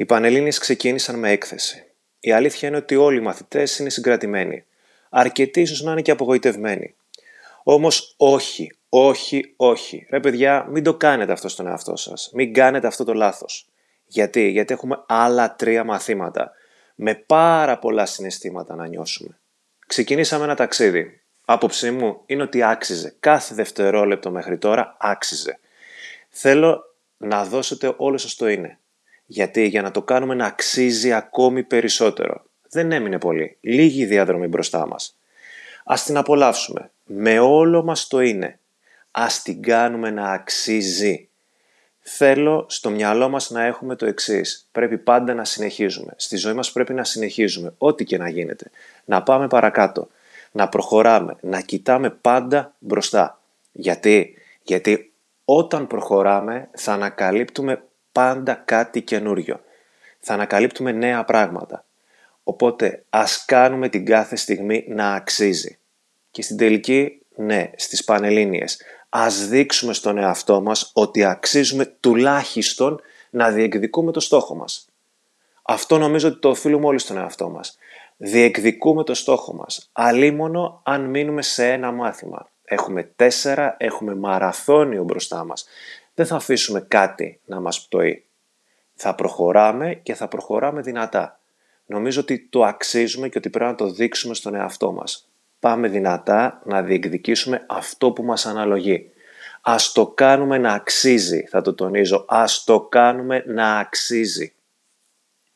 Οι Πανελλήνιες ξεκίνησαν με έκθεση. Η αλήθεια είναι ότι όλοι οι μαθητές είναι συγκρατημένοι. Αρκετοί ίσως να είναι και απογοητευμένοι. Όμως όχι, όχι, όχι. Ρε παιδιά, μην το κάνετε αυτό στον εαυτό σας. Μην κάνετε αυτό το λάθος. Γιατί, γιατί έχουμε άλλα τρία μαθήματα. Με πάρα πολλά συναισθήματα να νιώσουμε. Ξεκινήσαμε ένα ταξίδι. Άποψή μου είναι ότι άξιζε. Κάθε δευτερόλεπτο μέχρι τώρα άξιζε. Θέλω να δώσετε όλο σας το είναι. Γιατί για να το κάνουμε να αξίζει ακόμη περισσότερο. Δεν έμεινε πολύ. Λίγη διαδρομή μπροστά μας. Ας την απολαύσουμε. Με όλο μας το είναι. Ας την κάνουμε να αξίζει. Θέλω στο μυαλό μας να έχουμε το εξής. Πρέπει πάντα να συνεχίζουμε. Στη ζωή μας πρέπει να συνεχίζουμε. Ό,τι και να γίνεται. Να πάμε παρακάτω. Να προχωράμε. Να κοιτάμε πάντα μπροστά. Γιατί, Γιατί όταν προχωράμε θα ανακαλύπτουμε πάντα κάτι καινούριο. Θα ανακαλύπτουμε νέα πράγματα. Οπότε ας κάνουμε την κάθε στιγμή να αξίζει. Και στην τελική, ναι, στις Πανελλήνιες, ας δείξουμε στον εαυτό μας ότι αξίζουμε τουλάχιστον να διεκδικούμε το στόχο μας. Αυτό νομίζω ότι το οφείλουμε όλοι στον εαυτό μας. Διεκδικούμε το στόχο μας. Αλίμονο αν μείνουμε σε ένα μάθημα. Έχουμε τέσσερα, έχουμε μαραθώνιο μπροστά μας. Δεν θα αφήσουμε κάτι να μας πτωεί. Θα προχωράμε και θα προχωράμε δυνατά. Νομίζω ότι το αξίζουμε και ότι πρέπει να το δείξουμε στον εαυτό μας. Πάμε δυνατά να διεκδικήσουμε αυτό που μας αναλογεί. Ας το κάνουμε να αξίζει, θα το τονίζω, ας το κάνουμε να αξίζει.